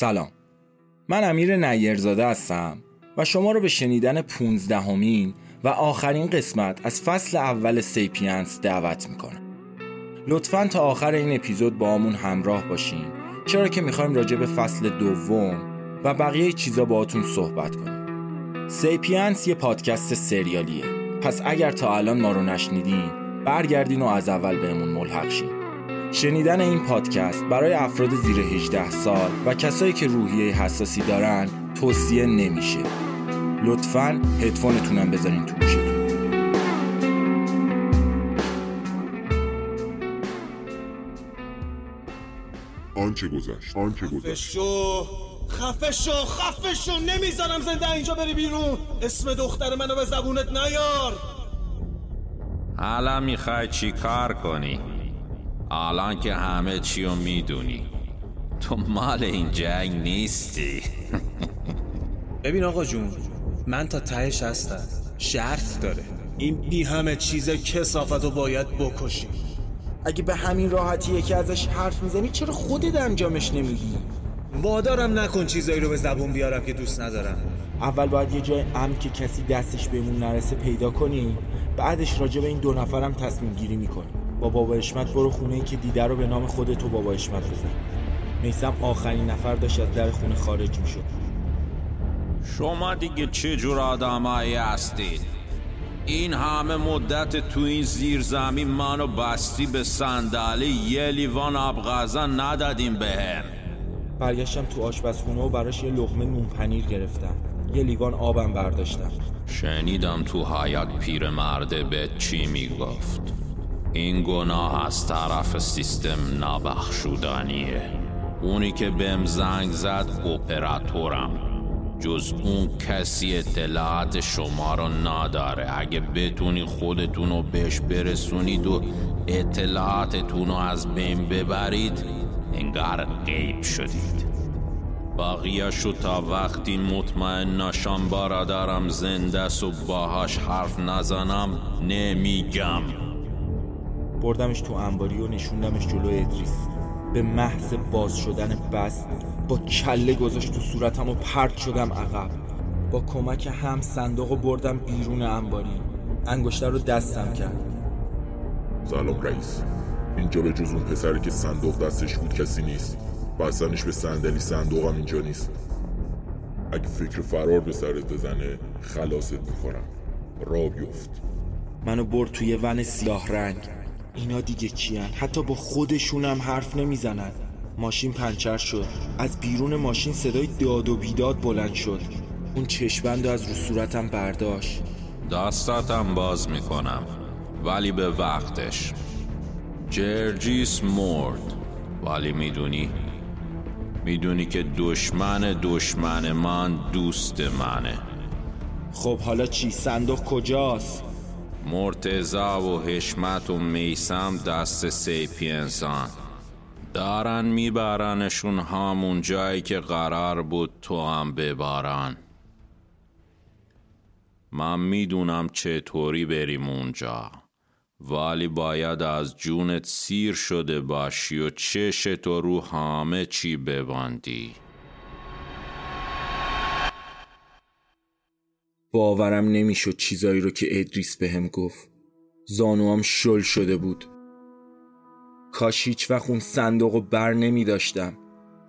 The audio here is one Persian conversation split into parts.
سلام. من امیر نیرزاده هستم و شما رو به شنیدن پونزدهمین و آخرین قسمت از فصل اول سیپینس دعوت می‌کنم. لطفا تا آخر این اپیزود باهامون همراه باشین. چرا که می‌خوایم راجع به فصل دوم و بقیه چیزا باهاتون صحبت کنیم. سیپینس یه پادکست سریالیه. پس اگر تا الان ما رو نشنیدین برگردین و از اول بهمون ملحق شین. شنیدن این پادکست برای افراد زیر 18 سال و کسایی که روحیه حساسی دارن توصیه نمیشه. لطفا هدفونتونم بذارین تو گوشتون آنچه گذشت آنچه گذشت. شو خفه شو خفه شو. نمی‌ذارم زنده اینجا بری بیرون. اسم دختر منو به زبونت نیار. حالا می‌خوای چی کار کنی؟ الان که همه چی رو می‌دونی. تو مال این جنگ نیستی. ببین آقا جون من تا تهش هستم. شرط داره. این بی همه چیز کسافت رو باید بکشی. اگه به همین راحتی یکی ازش حرف می‌زنی چرا خودت انجامش نمیدی؟ وادارم نکن چیزایی رو به زبون بیارم که دوست ندارم. اول باید یه جای امن که کسی دستش بهمون نرسه پیدا کنی. بعدش راجع به این دو نفرم تصمیم گیری می‌کنی. با بابا اشمت برو خونه ای که دیده رو به نام خودت و بابا اشمت بزن. میسم آخرین نفر داشت از در خونه خارج می‌شد. شما دیگه چه جور آدمایی هستید؟ این همه مدت تو این زیر زمین منو بستی به صندلی یه لیوان آب غذا ندادیم بهم. برگشتم تو آشپزخونه و براش یه لقمه نون پنیر گرفتم. یه لیوان آبم برداشتم. شنیدم تو حیات پیرمرده به چی می‌گفت. این گناه از طرف سیستم نبخشودنیه اونی که بهم زنگ زد اپراتورم. جز اون کسی اطلاعات شما رو نداره. اگه بتونی خودتون رو بهش برسونید و اطلاعاتتون رو از بین ببرید انگار غیب شدید. باقیشو تا وقتی مطمئن نشم برادرم زنده و باهاش حرف نزنم نمیگم. بردمش تو انباری و نشوندمش جلو ادریس. به محض باز شدن بست با کله گذاشت تو صورتم و پرت شدم عقب. با کمک هم صندوق بردم بیرون انباری. انگشتر رو دستم کرد. سلام رئیس. اینجا به جز اون پسری که صندوق دستش بود کسی نیست. بستنش به صندلی صندوقم اینجا نیست. اگه فکر فرار به سرت بزنه خلاصت می‌کنم را بیفت. منو برد توی ون سیاه رنگ. اینا دیگه کیان؟ حتی با خودشونم حرف نمی‌زنن. ماشین پنچر شد. از بیرون ماشین صدای داد و بیداد بلند شد. اون چشمند از رو صورتم برداشت. دستاتم باز می‌کنم. ولی به وقتش. جرجیس مرد. ولی می‌دونی. می‌دونی که دشمن دشمن من دوست منه. خب حالا چی؟ صندوق کجاست؟ مرتزا و حشمت و میسم دست سیپینسان دارن میبرنشون همون جایی که قرار بود تو هم ببارن. من می‌دونم چطوری بریم اونجا. ولی باید از جونت سیر شده باشی و چشت و رو همه چی ببندی. باورم نمی‌شد چیزایی رو که ادریس بهم گفت. زانوام شل شده بود. کاش هیچ وقت اون صندوق رو بر نمی داشتم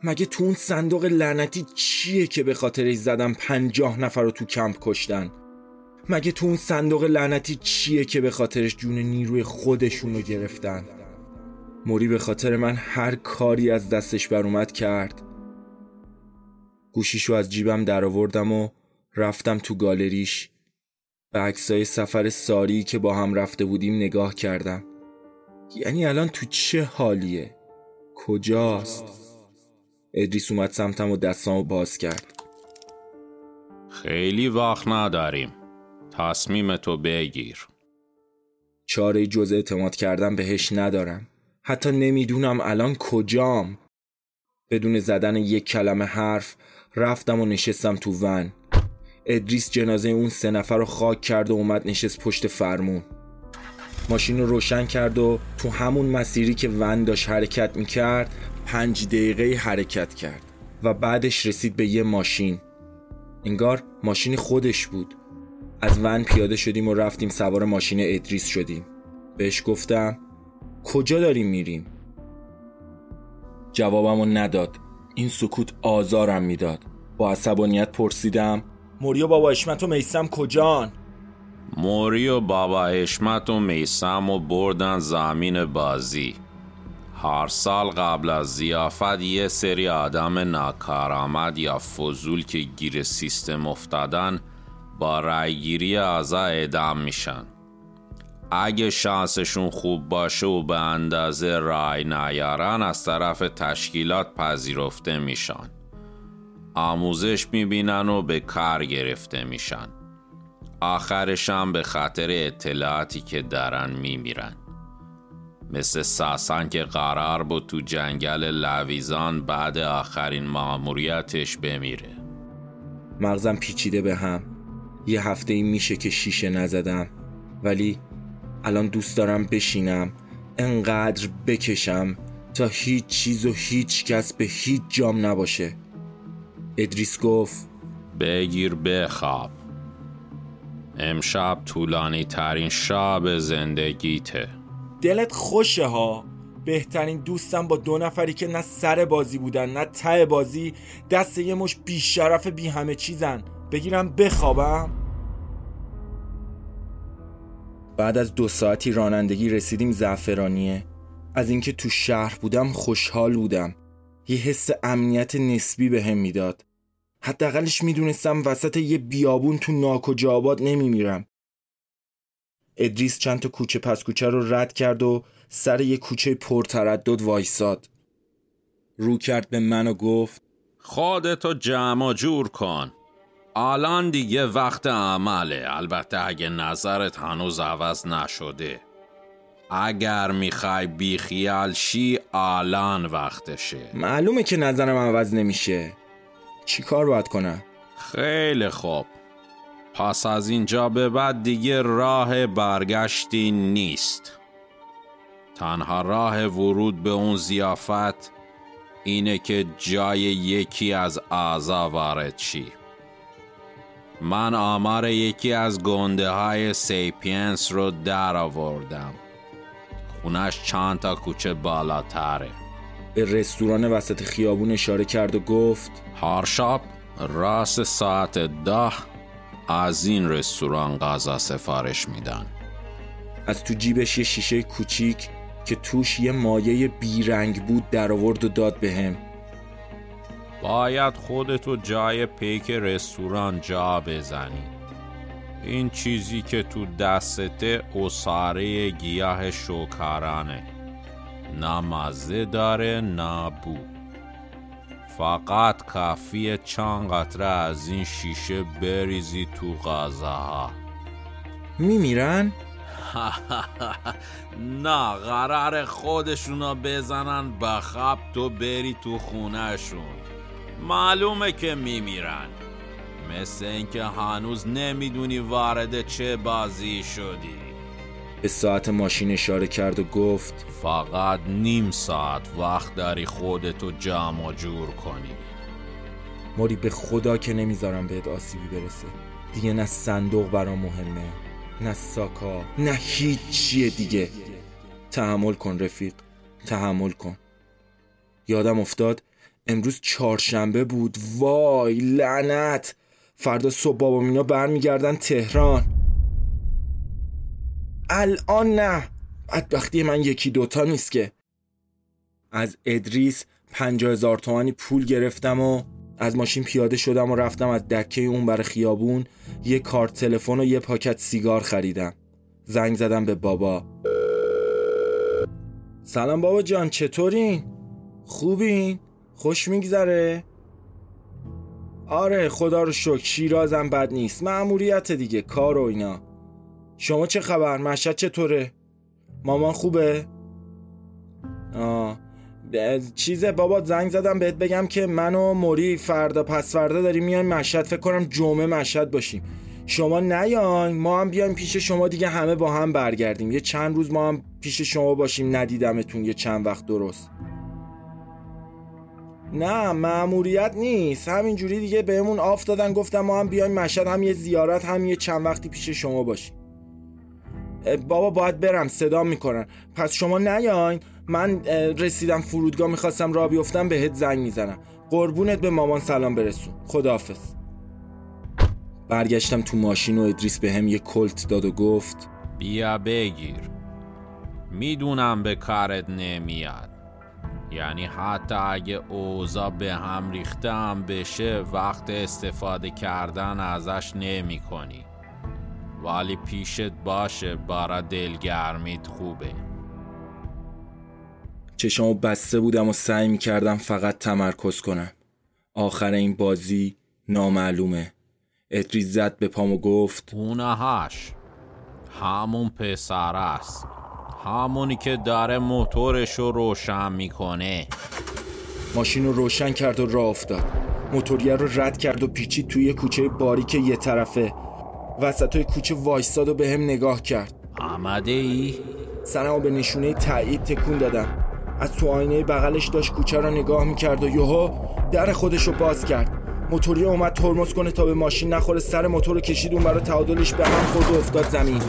مگه تو اون صندوق لعنتی چیه که به خاطرش زدم پنجاه نفر رو تو کمپ کشتن؟ مگه تو اون صندوق لعنتی چیه که به خاطرش جون نیروی خودشون رو گرفتن؟ موری به خاطر من هر کاری از دستش بر اومد کرد. گوشیشو از جیبم در آوردم و رفتم تو گالریش. به عکسای سفر ساری که با هم رفته بودیم نگاه کردم. یعنی الان تو چه حالیه؟ کجاست؟ ادریس اومد سمتم و دستامو باز کرد. خیلی وقت نداریم. تصمیم تو بگیر. چاره جز اعتماد کردن بهش ندارم. حتی نمی‌دونم الان کجام. بدون زدن یک کلمه حرف رفتم و نشستم تو ون. ادریس جنازه اون سه نفر رو خاک کرد و اومد نشست پشت فرمون. ماشین رو روشن کرد و تو همون مسیری که ون داشت حرکت می‌کرد پنج دقیقه حرکت کرد و بعدش رسید به یه ماشین. انگار ماشین خودش بود. از ون پیاده شدیم و رفتیم سوار ماشین ادریس شدیم. بهش گفتم کجا داریم میریم؟ جوابمو نداد. این سکوت آزارم می‌داد. با عصبانیت پرسیدم موری و بابا اشمت و میسم کجان؟ موری و بابا اشمت و میسم و بردن زمین بازی. هر سال قبل از زیافت یه سری آدم ناکارآمد یا فضول که گیر سیستم افتادن با رأیگیری اعضا اعدام میشن. اگه شانسشون خوب باشه و به اندازه رای نیارن از طرف تشکیلات پذیرفته میشن. آموزش می‌بینن و به کار گرفته میشن. هم به خاطر اطلاعاتی که دارن میمیرن. مثل ساسان که قرار بود تو جنگل لویزان بعد آخرین ماموریتش بمیره. مغزم پیچیده به هم. یه هفته این میشه که شیشه نزدم. ولی الان دوست دارم بشینم. انقدر بکشم تا هیچ چیز و هیچ کس به هیچ جام نباشه. ادریس گفت بگیر بخواب. امشب طولانی ترین شب زندگیته. دلت خوشه ها؟ بهترین دوستم با دو نفری که نه سر بازی بودن نه ته بازی دست یه مش بیشرف بی همه چیزن. بگیرم بخوابم؟ بعد از دو ساعتی رانندگی رسیدیم زعفرانیه. از اینکه تو شهر بودم خوشحال بودم. یه حس امنیت نسبی به هم می‌داد. حداقلش می‌دونستم وسط یه بیابون تو ناکجا آباد نمیمیرم. ادریس چند تا کوچه پس کوچه رو رد کرد و سر یه کوچه پرتردد وایساد. رو کرد به من و گفت خودتو جمع جور کن. الان دیگه وقت عمله. البته اگه نظرت هنوز عوض نشده. اگر می‌خوای بیخیال شی الان وقتشه. معلومه که نظرم عوض نمیشه. چی کار باید کنم؟ خیلی خوب. پس از اینجا به بعد دیگه راه برگشتی نیست. تنها راه ورود به اون زیافت اینه که جای یکی از اعضا وارد شی. من آمار یکی از گنده های سیپینس رو در آوردم. خونش چند تا کوچه بالاتره. به رستوران وسط خیابون اشاره کرد و گفت هر شب راس ساعت ده از این رستوران غذا سفارش میدن. از تو جیبش یه شیشه کوچیک که توش یه مایه بیرنگ بود در آورد و داد بهم. باید خودتو جای پیک رستوران جا بزنی. این چیزی که تو دستته اصاره گیاه شوکارانه نه مزه داره نه بو فقط کافیه چند قطره از این شیشه بریزی تو غذاها. میمیرن؟ نه قرار خودشونو بزنن بخب تو بری تو خونهشون. معلومه که میمیرن. مثل اینکه هنوز نمی‌دونی وارد چه بازی شدی. به ساعت ماشین اشاره کرد و گفت فقط نیم ساعت وقت داری خودتو جمع جور کنی. موری به خدا که نمی‌ذارم بهت آسیبی برسه. دیگه نه صندوق برام مهمه نه ساکا نه هیچیه دیگه. تحمل کن رفیق تحمل کن. یادم افتاد امروز چهارشنبه بود. وای لعنت! فردا صبح بابا مینا برمیگردن تهران. الان نه بدبختی من یکی دوتا نیست که از ادریس پنجا هزار تومانی پول گرفتم و از ماشین پیاده شدم و رفتم از دکه اون بر خیابون یه کارت تلفن و یه پاکت سیگار خریدم زنگ زدم به بابا سلام بابا جان چطورین؟ خوبین؟ خوش میگذره؟ آره خدا رو شکر شیرازم بد نیست معمولیت دیگه کار و اینا شما چه خبر؟ مشهد چطوره؟ مامان خوبه؟ آه. چیزه بابا زنگ زدم بهت بگم که من و موری فردا پس فردا داریم میایم مشهد. فکر کنم جمعه مشهد باشیم. شما نیاین. ما هم بیایم پیش شما دیگه همه با هم برگردیم. یه چند روز ما هم پیش شما باشیم. ندیدمتون یه چند وقت درست. نه معموریت نیست. همینجوری دیگه بهمون آف دادن گفتم ما هم بیایم مشهد هم یه زیارت هم یه چند وقتی پیش شما باشیم. بابا باید برم صدا می‌کنن. پس شما نیاین؟ من رسیدم فرودگاه می‌خواستم را بیفتم بهت زنگ می‌زنم. قربونت به مامان سلام برسون خداحافظ. برگشتم تو ماشین و ادریس به هم یه کلت داد و گفت بیا بگیر. می‌دونم به کارت نمیاد. یعنی حتی اگه اوزا به هم ریختم بشه وقت استفاده کردن ازش نمی کنی ولی پیشت باشه برا دلگرمیت خوبه. چشمو بسته بودم و سعی می کردم فقط تمرکز کنم. آخر این بازی نامعلومه. ادریس زد به پام و گفت هاش. همون پسر است. همونی که داره موتورش رو روشن می‌کنه. ماشین رو روشن کرد و راه افتاد. موتوریه رو رد کرد و پیچید توی کوچه باریک یه طرفه. وسط های کوچه وایستاد و به هم نگاه کرد. آمده ای؟ سرمو به نشونه تایید تکون دادم. از تو آینه بغلش داشت کوچه رو نگاه می‌کرد و یهو در خودش رو باز کرد. موتوری اومد ترمز کنه تا به ماشین نخوره. سر موتور رو کشید اون برای تعادلش به هم خورد و افتاد زمین.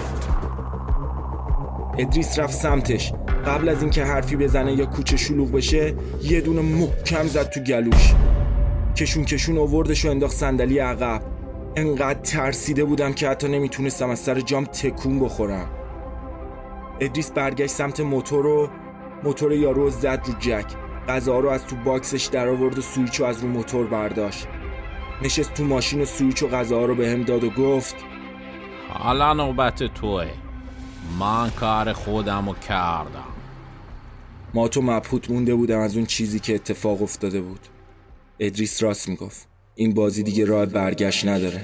ادریس رفت سمتش. قبل از اینکه حرفی بزنه یا کوچه شلوغ بشه یه دونه محکم زد تو گلوش. کشون کشون آوردش و انداخت صندلی عقب. انقدر ترسیده بودم که حتی نمی‌تونستم از سر جام تکون بخورم. ادریس برگشت سمت موتور و موتور یارو زد رو جک. غذا رو از تو box ش در آورد و سویچ رو از رو موتور برداشت. نشست تو ماشین و سویچ و غذا رو بهم داد و گفت حالا نوبت توه. من کار خودم رو کردم. مات و مبهوت مونده بودم از اون چیزی که اتفاق افتاده بود. ادریس راست می‌گفت. این بازی دیگه راه برگشت نداره.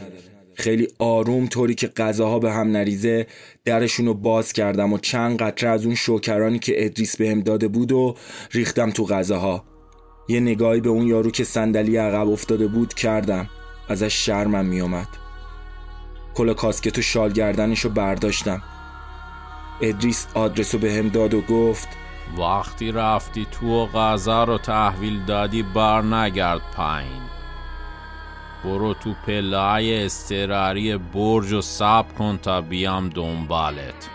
خیلی آروم طوری که غذاها به هم نریزه درشون رو باز کردم و چند قطره از اون شوکرانی که ادریس بهم داده بود و ریختم تو غذاها. یه نگاهی به اون یارو که صندلی عقب افتاده بود کردم. ازش شرمم میومد کل کاسکت و شال گردنش رو برداشتم. ادریس آدرس رو به هم داد و گفت وقتی رفتی تو و غذا رو تحویل دادی بر نگرد پایین. برو تو پلای استراری برج و سب کن تا بیام دنبالت.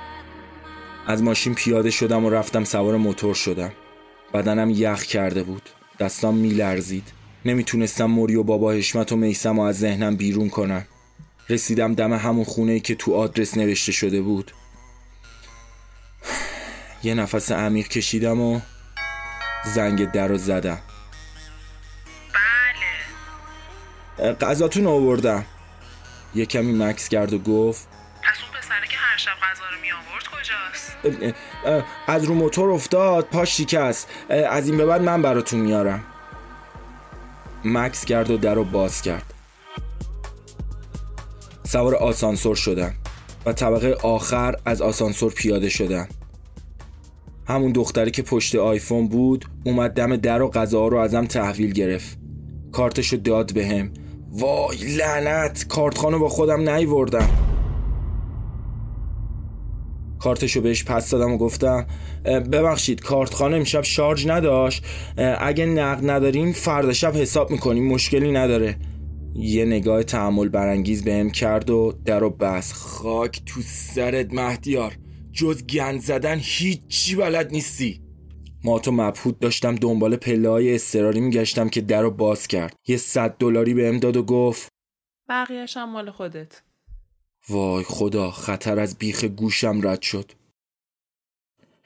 از ماشین پیاده شدم و رفتم سوار موتور شدم. بدنم یخ کرده بود. دستام میلرزید. نمی‌تونستم موری و بابا حشمت و میسم و از ذهنم بیرون کنم رسیدم دم همون خونه که تو آدرس نوشته شده بود. یه نفس عمیق کشیدم و زنگ در رو زدم. قضاتون آوردم یه کمی مکس کرد و گفت پس اون پسره که هر شب غذا رو می آورد کجاست از رو موتور افتاد پاش شکست. از این به بعد من براتون میارم. مکس کرد و در رو باز کرد. سوار آسانسور شدم و طبقه آخر از آسانسور پیاده شدم همون دختری که پشت آیفون بود اومد دم در و غذا رو ازم تحویل گرفت. کارتشو داد بهم. به وای لعنت. کارتخانو با خودم نیوردم. کارتشو بهش پس دادم و گفتم ببخشید کارتخانه امشب شارژ نداشت. اگه نقد نداریم فردا شب حساب می‌کنیم مشکلی نداره. یه نگاه تحمل برانگیز بهم کرد و در و بس. خاک تو سرت مهدیار. جز گند زدن هیچی بلد نیستی. ما تو مبهوت داشتم دنبال پله های استراری میگشتم که در رو باز کرد. یه صد دلاری بهم داد و گفت بقیهش هم مال خودت. وای خدا خطر از بیخ گوشم رد شد.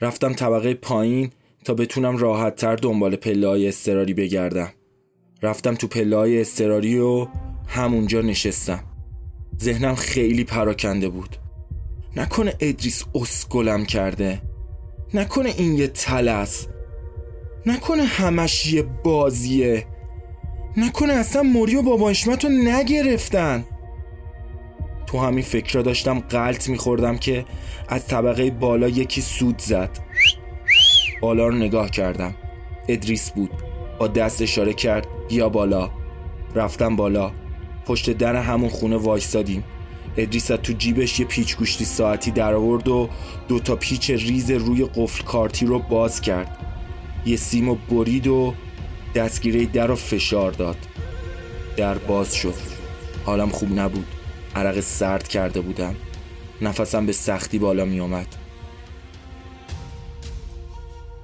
رفتم طبقه پایین تا بتونم راحت تر دنبال پله های استراری بگردم. رفتم تو پله های استراری و همونجا نشستم. ذهنم خیلی پراکنده بود. نکنه ادریس اسکلم کرده. نکنه این یه تلس. نکنه همش یه بازیه. نکنه اصلا موری و بابا رو نگرفتن. تو همین فکر را داشتم غلط میخوردم که از طبقه بالا یکی سود زد. بالا رو نگاه کردم. ادریس بود. با دست اشاره کرد بیا بالا. رفتم بالا. پشت در همون خونه وایستادیم ادریس تو جیبش یه پیچ گوشتی ساعتی در آورد و دو تا پیچ ریز روی قفل کارتی رو باز کرد. یه سیم و برید و دستگیره در رو فشار داد. در باز شد. حالم خوب نبود. عرق سرد کرده بودم. نفسم به سختی بالا می آمد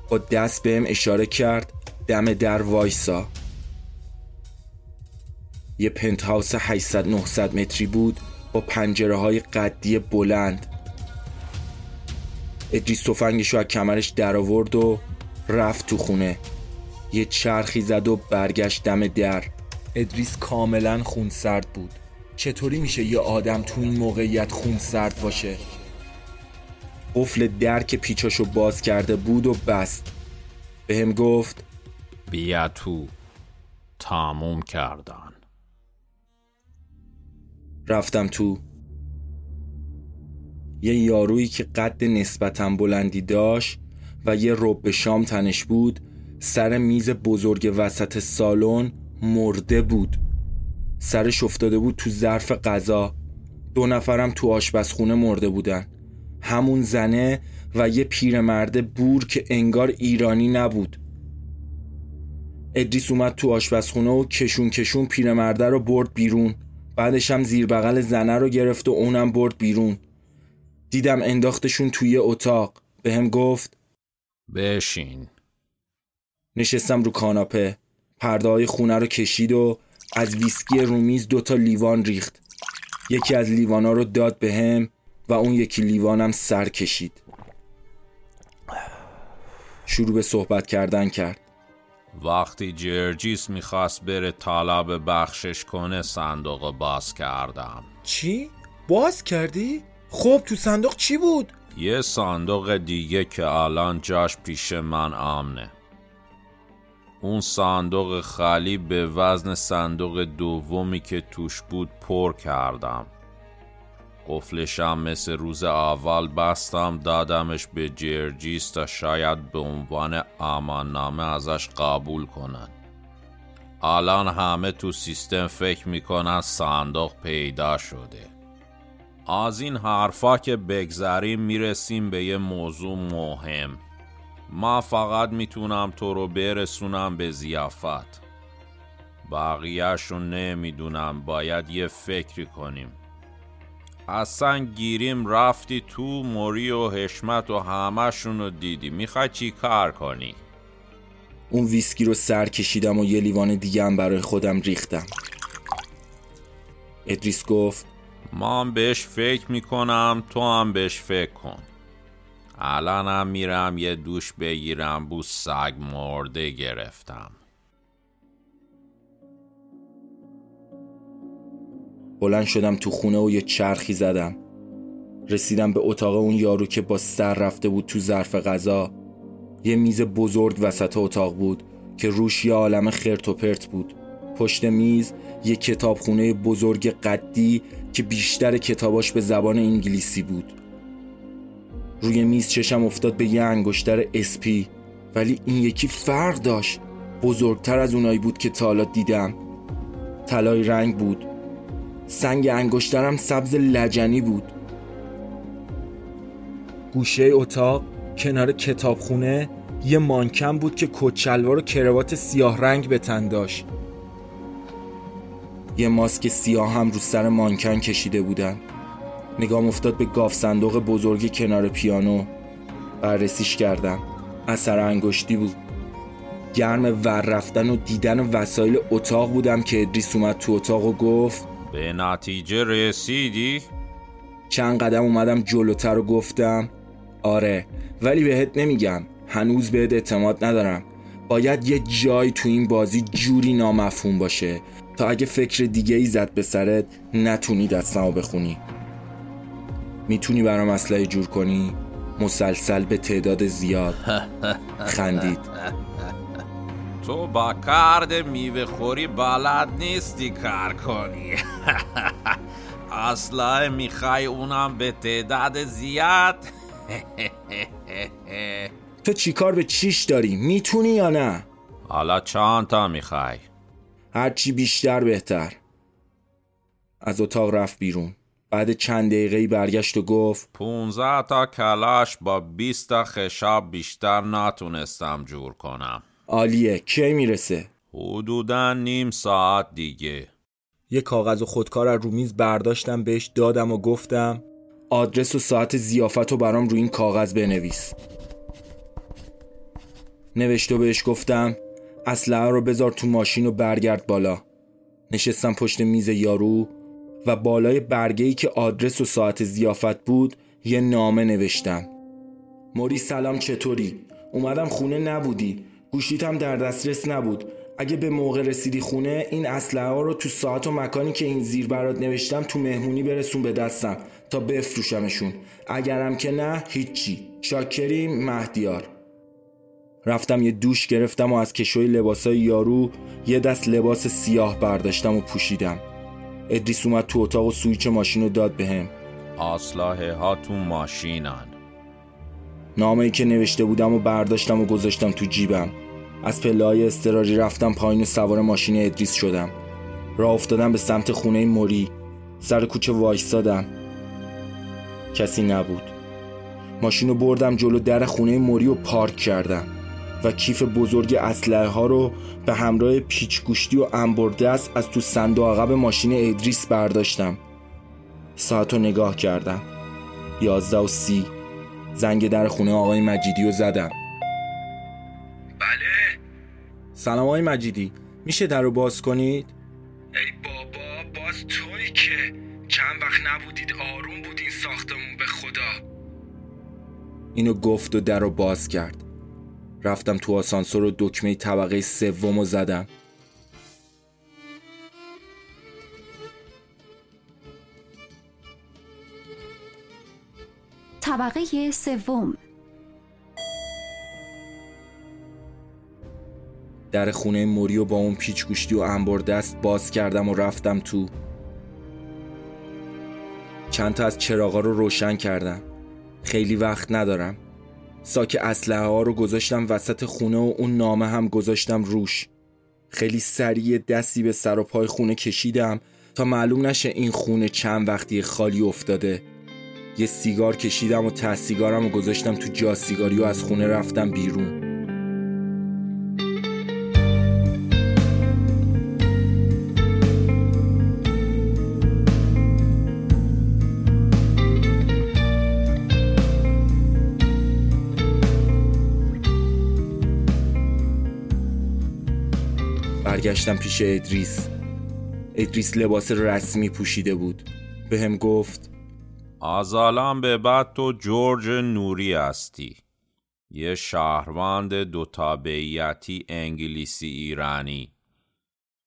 با دست بهم اشاره کرد. دم در وایسا. یه پنت هاوس 800 900 متری بود. با پنجره های قدی بلند. ادریس تفنگش رو از کمرش در آورد و رفت تو خونه. یه چرخی زد و برگشت دم در. ادریس کاملا خونسرد بود. چطوری میشه یه آدم تو این موقعیت خونسرد باشه؟ قفل در که پیچاشو باز کرده بود و بست. به هم گفت بیا تو تموم کردن. رفتم تو یه یارویی که قد نسبتا بلندی داشت و یه رب شام تنش بود سر میز بزرگ وسط سالن مرده بود. سرش افتاده بود تو ظرف غذا. دو نفرم تو آشپزخونه مرده بودن. همون زنه و یه پیرمرد بور که انگار ایرانی نبود. ادریس اومد تو آشپزخونه و کشون کشون پیرمرده رو برد بیرون. بعدش هم زیر بغل زنه رو گرفت و اونم برد بیرون. دیدم انداختشون توی اتاق. به هم گفت بشین. نشستم رو کاناپه. پرده های خونه رو کشید و از ویسکی رومیز دوتا لیوان ریخت. یکی از لیوانا رو داد به هم و اون یکی لیوانم سر کشید. شروع به صحبت کردن کرد. وقتی جرجیس می‌خواست بره طلب بخشش کنه صندوق باز کردم چی؟ باز کردی؟ خب تو صندوق چی بود؟ یه صندوق دیگه که الان جاش پیش من آمنه اون صندوق خالی به وزن صندوق دومی که توش بود پر کردم قفلشم مثل روز اول بستم دادمش به جرجیس تا شاید به عنوان ازش قبول کنن. الان همه تو سیستم فکر می‌کنن صندوق پیدا شده. از این حرفا که بگذریم می‌رسیم به یه موضوع مهم. ما فقط می‌تونم تو رو برسونم به زیافت. بقیهشون نمی‌دونم باید یه فکری کنیم. اصلا گیریم رفتی تو موری و حشمت و همهشون رو دیدی. می‌خوای چی کار کنی؟ اون ویسکی رو سر کشیدم و یه لیوان دیگه هم برای خودم ریختم. ادریس گفت ما هم بهش فکر می‌کنم تو هم بهش فکر کن. الانم میرم یه دوش بگیرم بو سگ مرده گرفتم. بلند شدم تو خونه و یه چرخی زدم. رسیدم به اتاق اون یارو که با سر رفته بود تو ظرف غذا. یه میز بزرگ وسط اتاق بود که روش یه عالم خرت و پرت بود. پشت میز یه کتابخونه بزرگ قدی که بیشتر کتاباش به زبان انگلیسی بود. روی میز چشم افتاد به یه انگشتر اسپی ولی این یکی فرق داشت. بزرگتر از اونایی بود که تا دیدم. طلای رنگ بود. سنگ انگشترم سبز لجنی بود. گوشه اتاق کنار کتابخونه یه مانکن بود که کچلوار و کروات سیاه رنگ به تن داشت. یه ماسک سیاه هم رو سر مانکن کشیده بودن. نگام افتاد به گاف صندوق بزرگی کنار پیانو. بررسیش کردم. اثر انگشتی بود. گرم ور رفتن و دیدن وسایل اتاق بودم که ادریس اومد تو اتاق و گفت به نتیجه رسیدی؟ چند قدم اومدم جلوتر و گفتم آره ولی بهت نمیگم هنوز بهت اعتماد ندارم باید یه جای تو این بازی جوری نامفهوم باشه تا اگه فکر دیگه ای زد به سرت نتونی دستمو بخونی می‌تونی برام اسلحه جور کنی؟ مسلسل به تعداد زیاد خندید تو با کارد میوه خوری بلد نیستی کار کنی اصلا می‌خوای اونم به تعداد زیاد تو چیکار به چیش داری؟ می‌تونی یا نه؟ حالا چند تا می‌خوای؟ هرچی بیشتر بهتر از اتاق رفت بیرون بعد چند دقیقه برگشت و گفت 15 تا کلاش با 20 تا خشاب بیشتر نتونستم جور کنم عالیه. کی می‌رسه؟ حدودا نیم ساعت دیگه. یه کاغذ و خودکار از رو میز برداشتم بهش دادم و گفتم آدرس و ساعت زیافت رو برام رو این کاغذ بنویس. نوشت و بهش گفتم اسلحه رو بذار تو ماشین و برگرد بالا. نشستم پشت میز یارو و بالای برگه ای که آدرس و ساعت زیافت بود یه نامه نوشتم. موری سلام چطوری؟ اومدم خونه نبودی. گوشیتم در دسترس نبود. اگه به موقع رسیدی خونه این اسلحه ها رو تو ساعت و مکانی که این زیر برات نوشتم تو مهمونی برسون به دستم تا بفروشمشون. اگرم که نه هیچی. شاکریم مهدیار. رفتم یه دوش گرفتم و از کشوی لباسای یارو یه دست لباس سیاه برداشتم و پوشیدم. ادریس اومد تو اتاق و سویچ ماشین رو داد بهم. اسلحه ها تو ماشینن. نامه ای که نوشته بودم و برداشتم و گذاشتم تو جیبم. از پله های استراری رفتم پایین و سوار ماشین ادریس شدم. راه افتادم به سمت خونه موری. سر کوچه وایستادم. کسی نبود. ماشین رو بردم جلو در خونه موری و پارک کردم و کیف بزرگ اسلحه ها رو به همراه پیچ گوشتی و انبردست از تو صندوق عقب ماشین ادریس برداشتم. ساعت رو نگاه کردم. یازده و سی. زنگ در خونه آقای مجیدی رو زدم. بله. سلام آقای مجیدی. میشه در رو باز کنید؟ ای بابا باز توی که. چند وقت نبودید آروم بود این ساختمون به خدا. اینو گفت و در رو باز کرد. رفتم تو آسانسور و دکمه طبقه سوم رو زدم. طبقه سوم. در خونه موری و با اون پیچ گوشتی و انبر دست باز کردم و رفتم تو. چند تا از چراغا رو روشن کردم. خیلی وقت ندارم. ساک اسلحه ها رو گذاشتم وسط خونه و اون نامه هم گذاشتم روش. خیلی سریع دستی به سر و پای خونه کشیدم تا معلوم نشه این خونه چند وقتی خالی افتاده. یه سیگار کشیدم و ته سیگارم و گذاشتم تو جا سیگاری و از خونه رفتم بیرون. برگشتم پیش ادریس. ادریس لباس رسمی پوشیده بود. به هم گفت از الان به بعد تو جورج نوری هستی. یه شهروند دو تابعیتی انگلیسی ایرانی.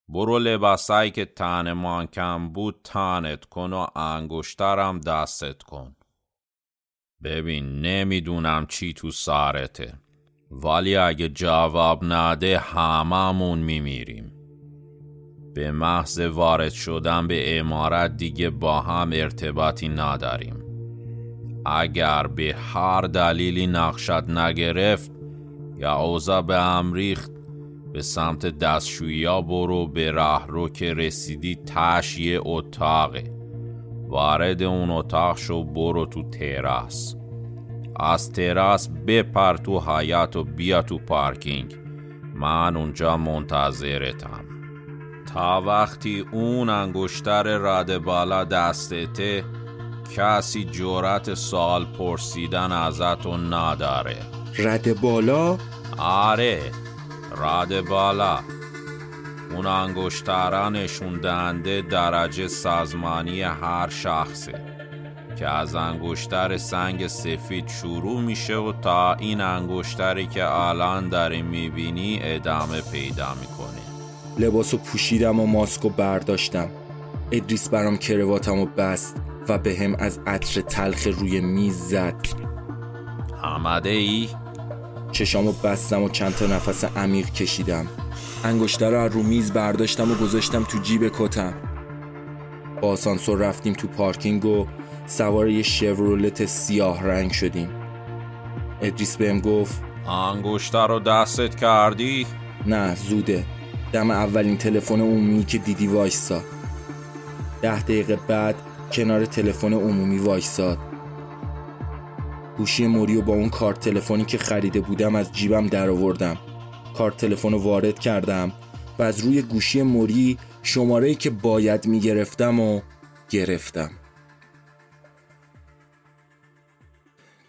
برو لباسایی که تنمان کم بود تنت کن و انگشترم دستت کن. ببین نمی‌دونم چی تو سرته. ولی اگه جواب نده هممون میمیریم. به محض وارد شدن به امارت دیگه با هم ارتباطی نداریم. اگر به هر دلیلی نقشت نگرفت یا اوضاع به هم ریخت به سمت دستشویی برو به راه رو که رسیدی تش یه اتاقه. وارد اون اتاق شو برو تو تراس. از تراس بپر تو حیات و بیا تو پارکینگ. من اونجا منتظرتم. تا وقتی اون انگشتر رد بالا دستته کسی جورت سوال پرسیدن ازتو نداره. رد بالا؟ آره رد بالا. اون انگشتره نشون دهنده درجه سازمانی هر شخصه که از انگشتر سنگ سفید شروع میشه و تا این انگشتری که الان داری می‌بینی ادامه پیدا می‌کنه. لباسو پوشیدم و ماسکو برداشتم. ادریس برام کرواتم و بست و به هم از عطر تلخ روی میز زد. آمده ای؟ چشامو بستم و چند تا نفس عمیق کشیدم. انگشتر رو از رو میز برداشتم و گذاشتم تو جیب کتم. با آسانسور رفتیم تو پارکینگ و سوار یه شورولت سیاه رنگ شدیم. ادریس بهم گفت انگشتر رو دستت کردی؟ نه زوده. دم اولین تلفن عمومی که دیدی وایسا. ده دقیقه بعد کنار تلفن عمومی وایساد. گوشی موریو با اون کارت تلفنی که خریده بودم از جیبم در آوردم کارت تلفن رو وارد کردم و از روی گوشی موری شماره که باید می‌گرفتم و گرفتم.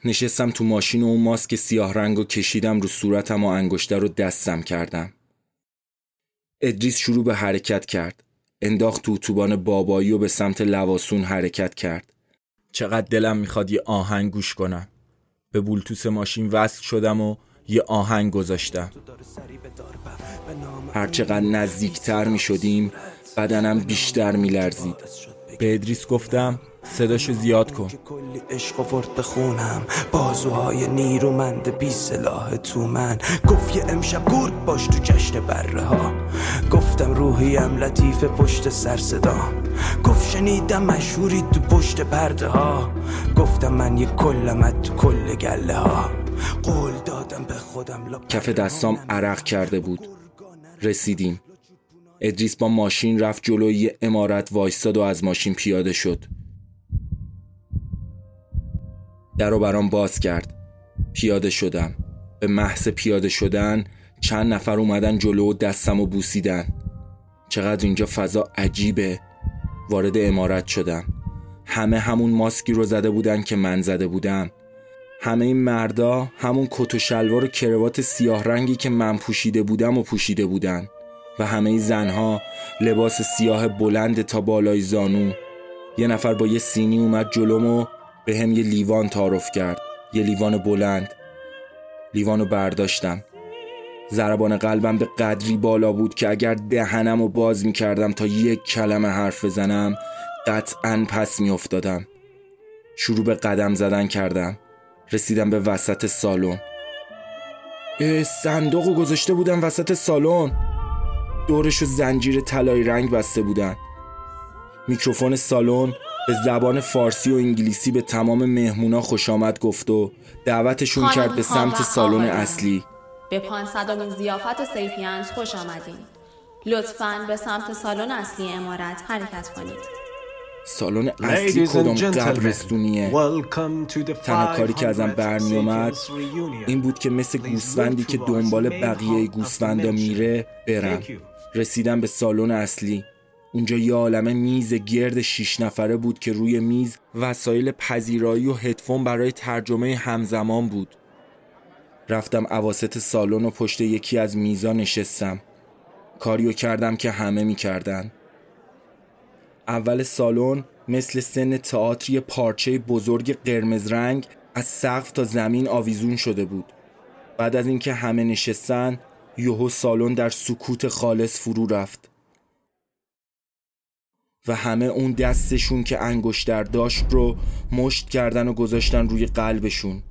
نشستم تو ماشین و اون ماسک سیاه رنگ و کشیدم رو صورتم و انگشتر رو دستم کردم. ادریس شروع به حرکت کرد. انداخت تو اتوبان بابایی و به سمت لواسون حرکت کرد. چقدر دلم می‌خواد یه آهنگ گوش کنم. به بولتوس ماشین وصل شدم و یه آهنگ گذاشتم. هرچقدر نزدیکتر می شدیم بدنم بیشتر می لرزید به ادریس گفتم صداشو زیاد کن. کلی عشق ورد بخونم بازوهای نیرومند بی سلاح تو من. گفت یه امشب گرد باش تو جشن بره ها. گفتم روحیم لطیف پشت سر صدا. گفت شنیدم مشهوری تو پشت پرده ها. گفتم من یه کلمت تو کل گله ها. قول دادم به خودم کف دستام عرق کرده بود. رسیدیم. ادریس با ماشین رفت جلوی امارت وایستاد و از ماشین پیاده شد. در رو برام باز کرد. پیاده شدم. به محض پیاده شدن چند نفر اومدن جلو و دستم و بوسیدن. چقدر اینجا فضا عجیبه. وارد امارت شدم. همه همون ماسکی رو زده بودن که من زده بودم. همه این مردا همون کت و شلوار و کروات سیاه رنگی که من پوشیده بودم و پوشیده بودن. و همه زنها لباس سیاه بلند تا بالای زانو. یه نفر با یه سینی اومد جلوم و به هم یه لیوان تعارف کرد. یه لیوان بلند. لیوانو برداشتم. ضربان قلبم به قدری بالا بود که اگر دهنم رو باز می کردم تا یک کلمه حرف بزنم قطعا پس می افتادم. شروع به قدم زدن کردم. رسیدم به وسط سالن. صندوق گذاشته بودم وسط سالن. دورش و زنجیر طلایی رنگ بسته بودن. میکروفون سالن به زبان فارسی و انگلیسی به تمام مهمونا خوش آمد گفت و دعوتشون کرد به سمت سالن اصلی. به پانصدمین زیافت سیفیانس خوش آمدین. لطفا به سمت سالن اصلی امارت حرکت کنید. سالن اصلی کدام قبرستونیه؟ تنها کاری که ازم برمی اومد این بود که مثل گوسفندی که دنبال بقیه گوسفندا میره برم. رسیدم به سالن اصلی. اونجا یه عالمه میز گرد شیش نفره بود که روی میز وسایل پذیرایی و هدفون برای ترجمه همزمان بود. رفتم عواست سالن و پشت یکی از میزا نشستم. کاریو کردم که همه می‌کردن. اول سالن مثل سن تئاتر پارچه بزرگ قرمز رنگ از سقف تا زمین آویزون شده بود. بعد از اینکه همه نشستن یوهو سالن در سکوت خالص فرو رفت. و همه اون دستشون که انگشتر داشت رو مشت کردن و گذاشتن روی قلبشون.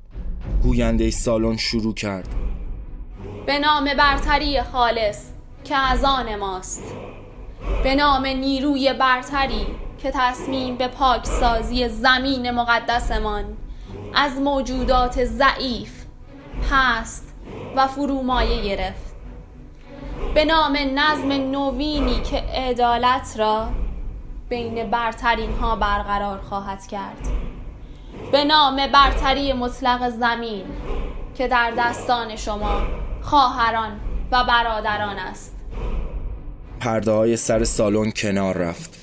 گوینده سالن شروع کرد. به نام برتری خالص که از آن ماست. به نام نیروی برتری که تصمیم به پاکسازی زمین مقدسمان از موجودات ضعیف پست و فرومایه گرفت. به نام نظم نوینی که عدالت را بین برترین ها برقرار خواهد کرد. به نام برتری مطلق زمین که در دستان شما خواهران و برادران است. پرده های سر سالن کنار رفت.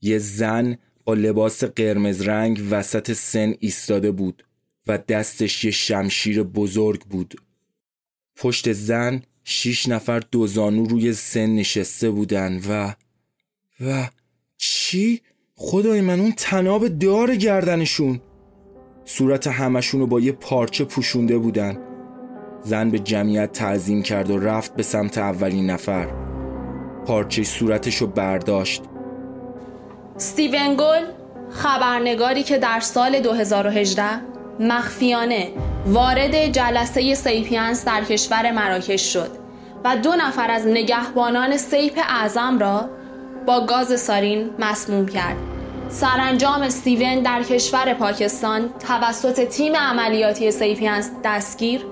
یه زن با لباس قرمز رنگ وسط سن ایستاده بود و دستش یه شمشیر بزرگ بود. پشت زن شیش نفر دوزانو روی سن نشسته بودن و و چی؟ خدای من اون تناب دار گردنشون. صورت همشون رو با یه پارچه پوشونده بودن. زن به جمعیت تعظیم کرد و رفت به سمت اولین نفر. پارچه صورتش رو برداشت. ستیون گل خبرنگاری که در سال 2018 مخفیانه وارد جلسه سیپینس در کشور مراکش شد و دو نفر از نگهبانان سیپ اعظم را با گاز سارین مسموم کرد. سرانجام استیون در کشور پاکستان توسط تیم عملیاتی سیپینس دستگیر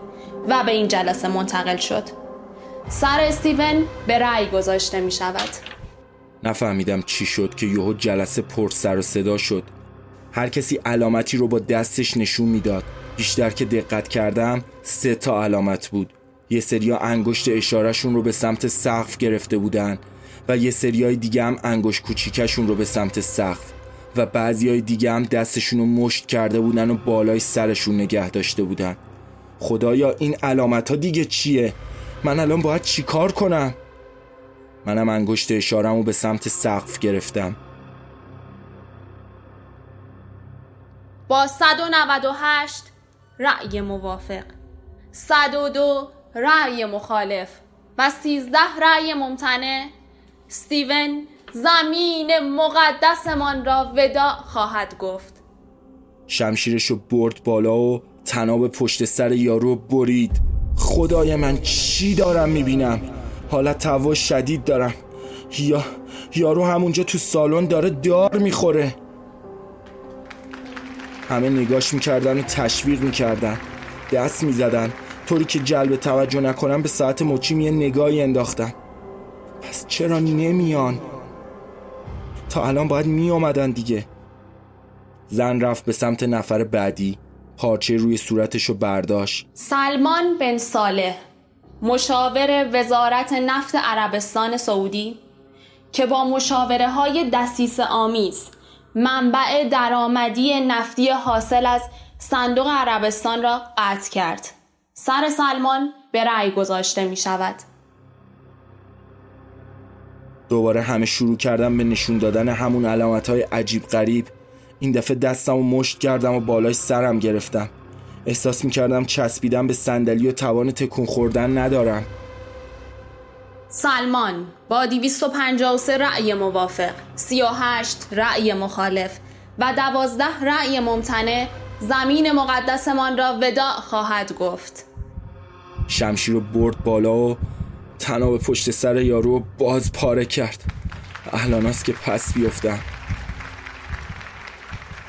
و به این جلسه منتقل شد. سر استیون به رأی گذاشته می شود نفهمیدم چی شد که یهو جلسه پر سر و صدا شد. هر کسی علامتی رو با دستش نشون می‌داد بیشتر که دقت کردم سه تا علامت بود یه سریا انگشت اشارهشون رو به سمت سقف گرفته بودن و یه سریای دیگه هم انگشت کوچیکشون رو به سمت سقف و بعضی های دیگه هم دستشون رو مشت کرده بودن و بالای سرشون نگه داشته بودن خدایا این علامت ها دیگه چیه؟ من الان باید چیکار کنم؟ منم انگشت اشارم رو به سمت سقف گرفتم با 198 رأی موافق. 102 رأی مخالف و 13 رأی ممتنع. ستیون زمین مقدسمان را ودا خواهد گفت. شمشیرش رو برد بالا و تناب پشت سر یارو برید. خدای من چی دارم می‌بینم؟ حالت توا شدید دارم. یا یارو همونجا تو سالن داره دار می‌خوره. همه نگاش می‌کردن و تشویق می‌کردن. دست می‌زدن. طوری که جلب توجه نکنم به ساعت مچیم یه نگاهی انداختم پس چرا نمیان؟ تا الان باید میامدن دیگه. زن رفت به سمت نفر بعدی. پارچه روی صورتش رو برداشت. سلمان بن صالح مشاور وزارت نفت عربستان سعودی که با مشاوره های دسیس آمیز منبع درآمدی نفتی حاصل از صندوق عربستان را قطع کرد. سر سلمان به رأی گذاشته می شود دوباره همه شروع کردم به نشون دادن همون علامت های عجیب غریب. این دفعه دستم و مشت کردم و بالای سرم گرفتم. احساس می کردم چسبیدم به صندلی و توان تکون خوردن ندارم. سلمان با 253 رأی موافق 38 رأی مخالف و 12 رأی ممتنع زمین مقدسمان را ودا خواهد گفت. شمشیر رو برد بالا و تناب پشت سر یارو باز پاره کرد. الان که پس بیفتم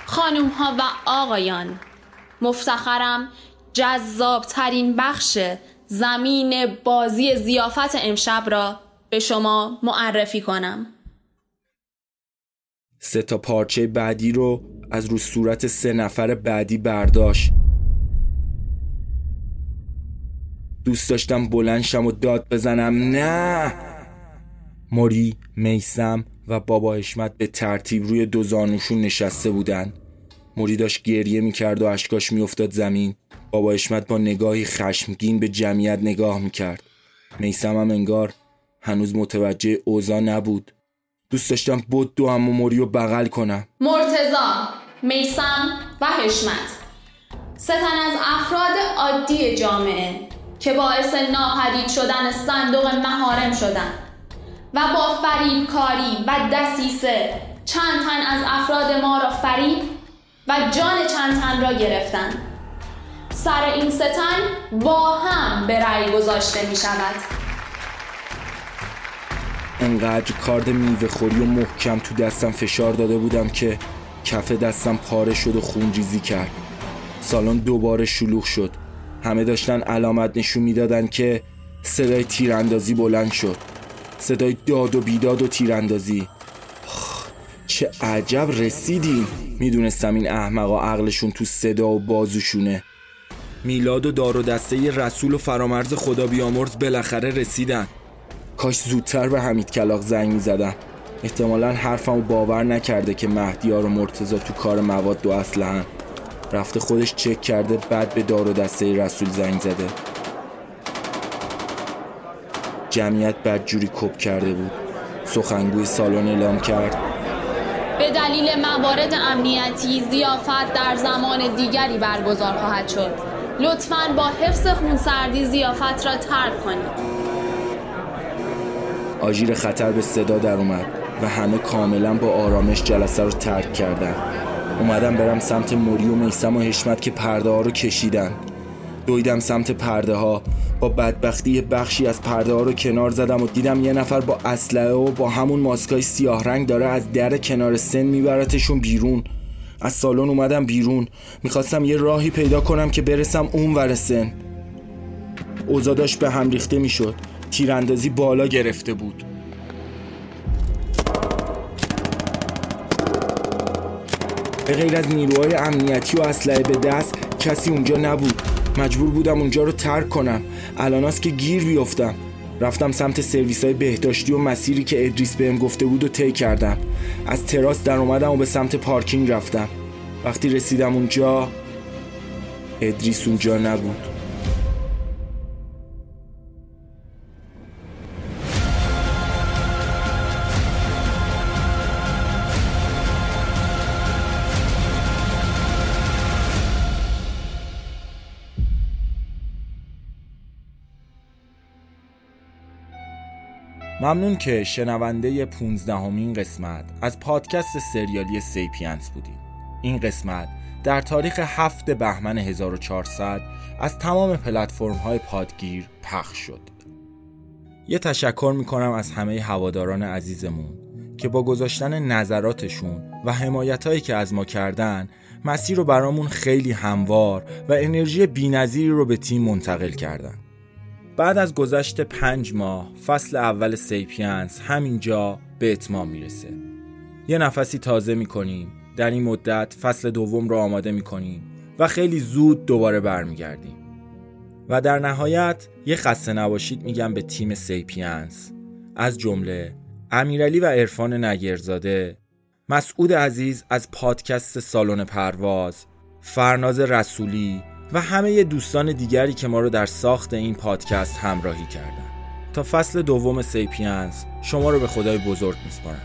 خانوم ها و آقایان مفتخرم جذاب ترین بخش زمین بازی زیافت امشب را به شما معرفی کنم. سه تا پارچه بعدی رو از رو صورت سه نفر بعدی برداشت. دوست داشتم بلنشم و داد بزنم. نه! موری میسم و بابا حشمت به ترتیب روی دو زانوشون نشسته بودن. موری داشت گریه می‌کرد و اشکاش میافتاد زمین. بابا اشمت با نگاهی خشمگین به جمعیت نگاه می‌کرد. میسم هم انگار هنوز متوجه اوزا نبود. دوست داشتم بود دو هم موری رو بغل کنم. مرتزا میسم و حشمت. ستن از افراد عادی جامعه که باعث ناپدید شدن صندوق مهارم شدن و با کاری و دسیسه چند تن از افراد ما را فریب و جان چند تن را گرفتن. سر این ستن با هم به رأی گذاشته می شود انقدر کارد میوه خوری و محکم تو دستم فشار داده بودم که کف دستم پاره شد و خونریزی کرد. سالن دوباره شلوغ شد. همه داشتن علامت نشون می‌دادن که صدای تیراندازی بلند شد. صدای داد و بیداد و تیراندازی. چه عجب رسیدیم. می‌دونستم این احمقا عقلشون تو صدا و بازوشونه. میلاد و دار و دسته رسول و فرامرز خدا بیامرز بالاخره رسیدن. کاش زودتر به حمید کلاق زنگ می‌زدم احتمالا حرفمو باور نکرده که مهدیار و مرتزا تو کار مواد و اسلحه رفته خودش چک کرده بعد به دار و دسته رسول زنگ زده. جمعیت بدجوری کپ کرده بود. سخنگوی سالن اعلام کرد. به دلیل موارد امنیتی زیافت در زمان دیگری برگزار خواهد شد. لطفا با حفظ خونسردی زیافت را ترک کنید. آژیر خطر به صدا در اومد و همه کاملا با آرامش جلسه رو ترک کردن. اومدم برم سمت موری و میسم و حشمت که پرده ها رو کشیدن. دویدم سمت پرده ها با بدبختی بخشی از پرده ها رو کنار زدم و دیدم یه نفر با اسلحه و با همون ماسکای سیاه رنگ داره از در کنار سن میبرتشون بیرون. از سالن اومدم بیرون. می‌خواستم یه راهی پیدا کنم که برسم اون ور سن. اوزاداش به هم ریخته می‌شد. تیراندازی بالا گرفته بود. به غیر از نیروهای امنیتی و اسلحه به دست کسی اونجا نبود. مجبور بودم اونجا رو ترک کنم. الانه که گیر بیفتم. رفتم سمت سرویس های بهداشتی و مسیری که ادریس بهم گفته بود و طی کردم. از تراس در اومدم و به سمت پارکینگ رفتم. وقتی رسیدم اونجا ادریس اونجا نبود. ممنون که شنونده پونزدهمین قسمت از پادکست سریالی سیپینس بودیم این قسمت در تاریخ 7 بهمن 1400 از تمام پلتفرم های پادگیر پخش شد. یه تشکر می‌کنم از همه هواداران عزیزمون که با گذاشتن نظراتشون و حمایت هایی که از ما کردن مسیر رو برامون خیلی هموار و انرژی بینظیری رو به تیم منتقل کردن. بعد از گذشت پنج ماه فصل اول سیپینس همینجا به اتمام می‌رسه. یه نفسی تازه می‌کنیم. در این مدت فصل دوم رو آماده می‌کنیم و خیلی زود دوباره برمیگردیم. و در نهایت یه خسته نباشید میگم به تیم سیپینس از جمله امیرعلی و عرفان نگرزاده مسعود عزیز از پادکست سالن پرواز فرناز رسولی و همه دوستان دیگری که ما رو در ساخت این پادکست همراهی کردن. تا فصل دوم سیپینز شما رو به خدای بزرگ میسپارم.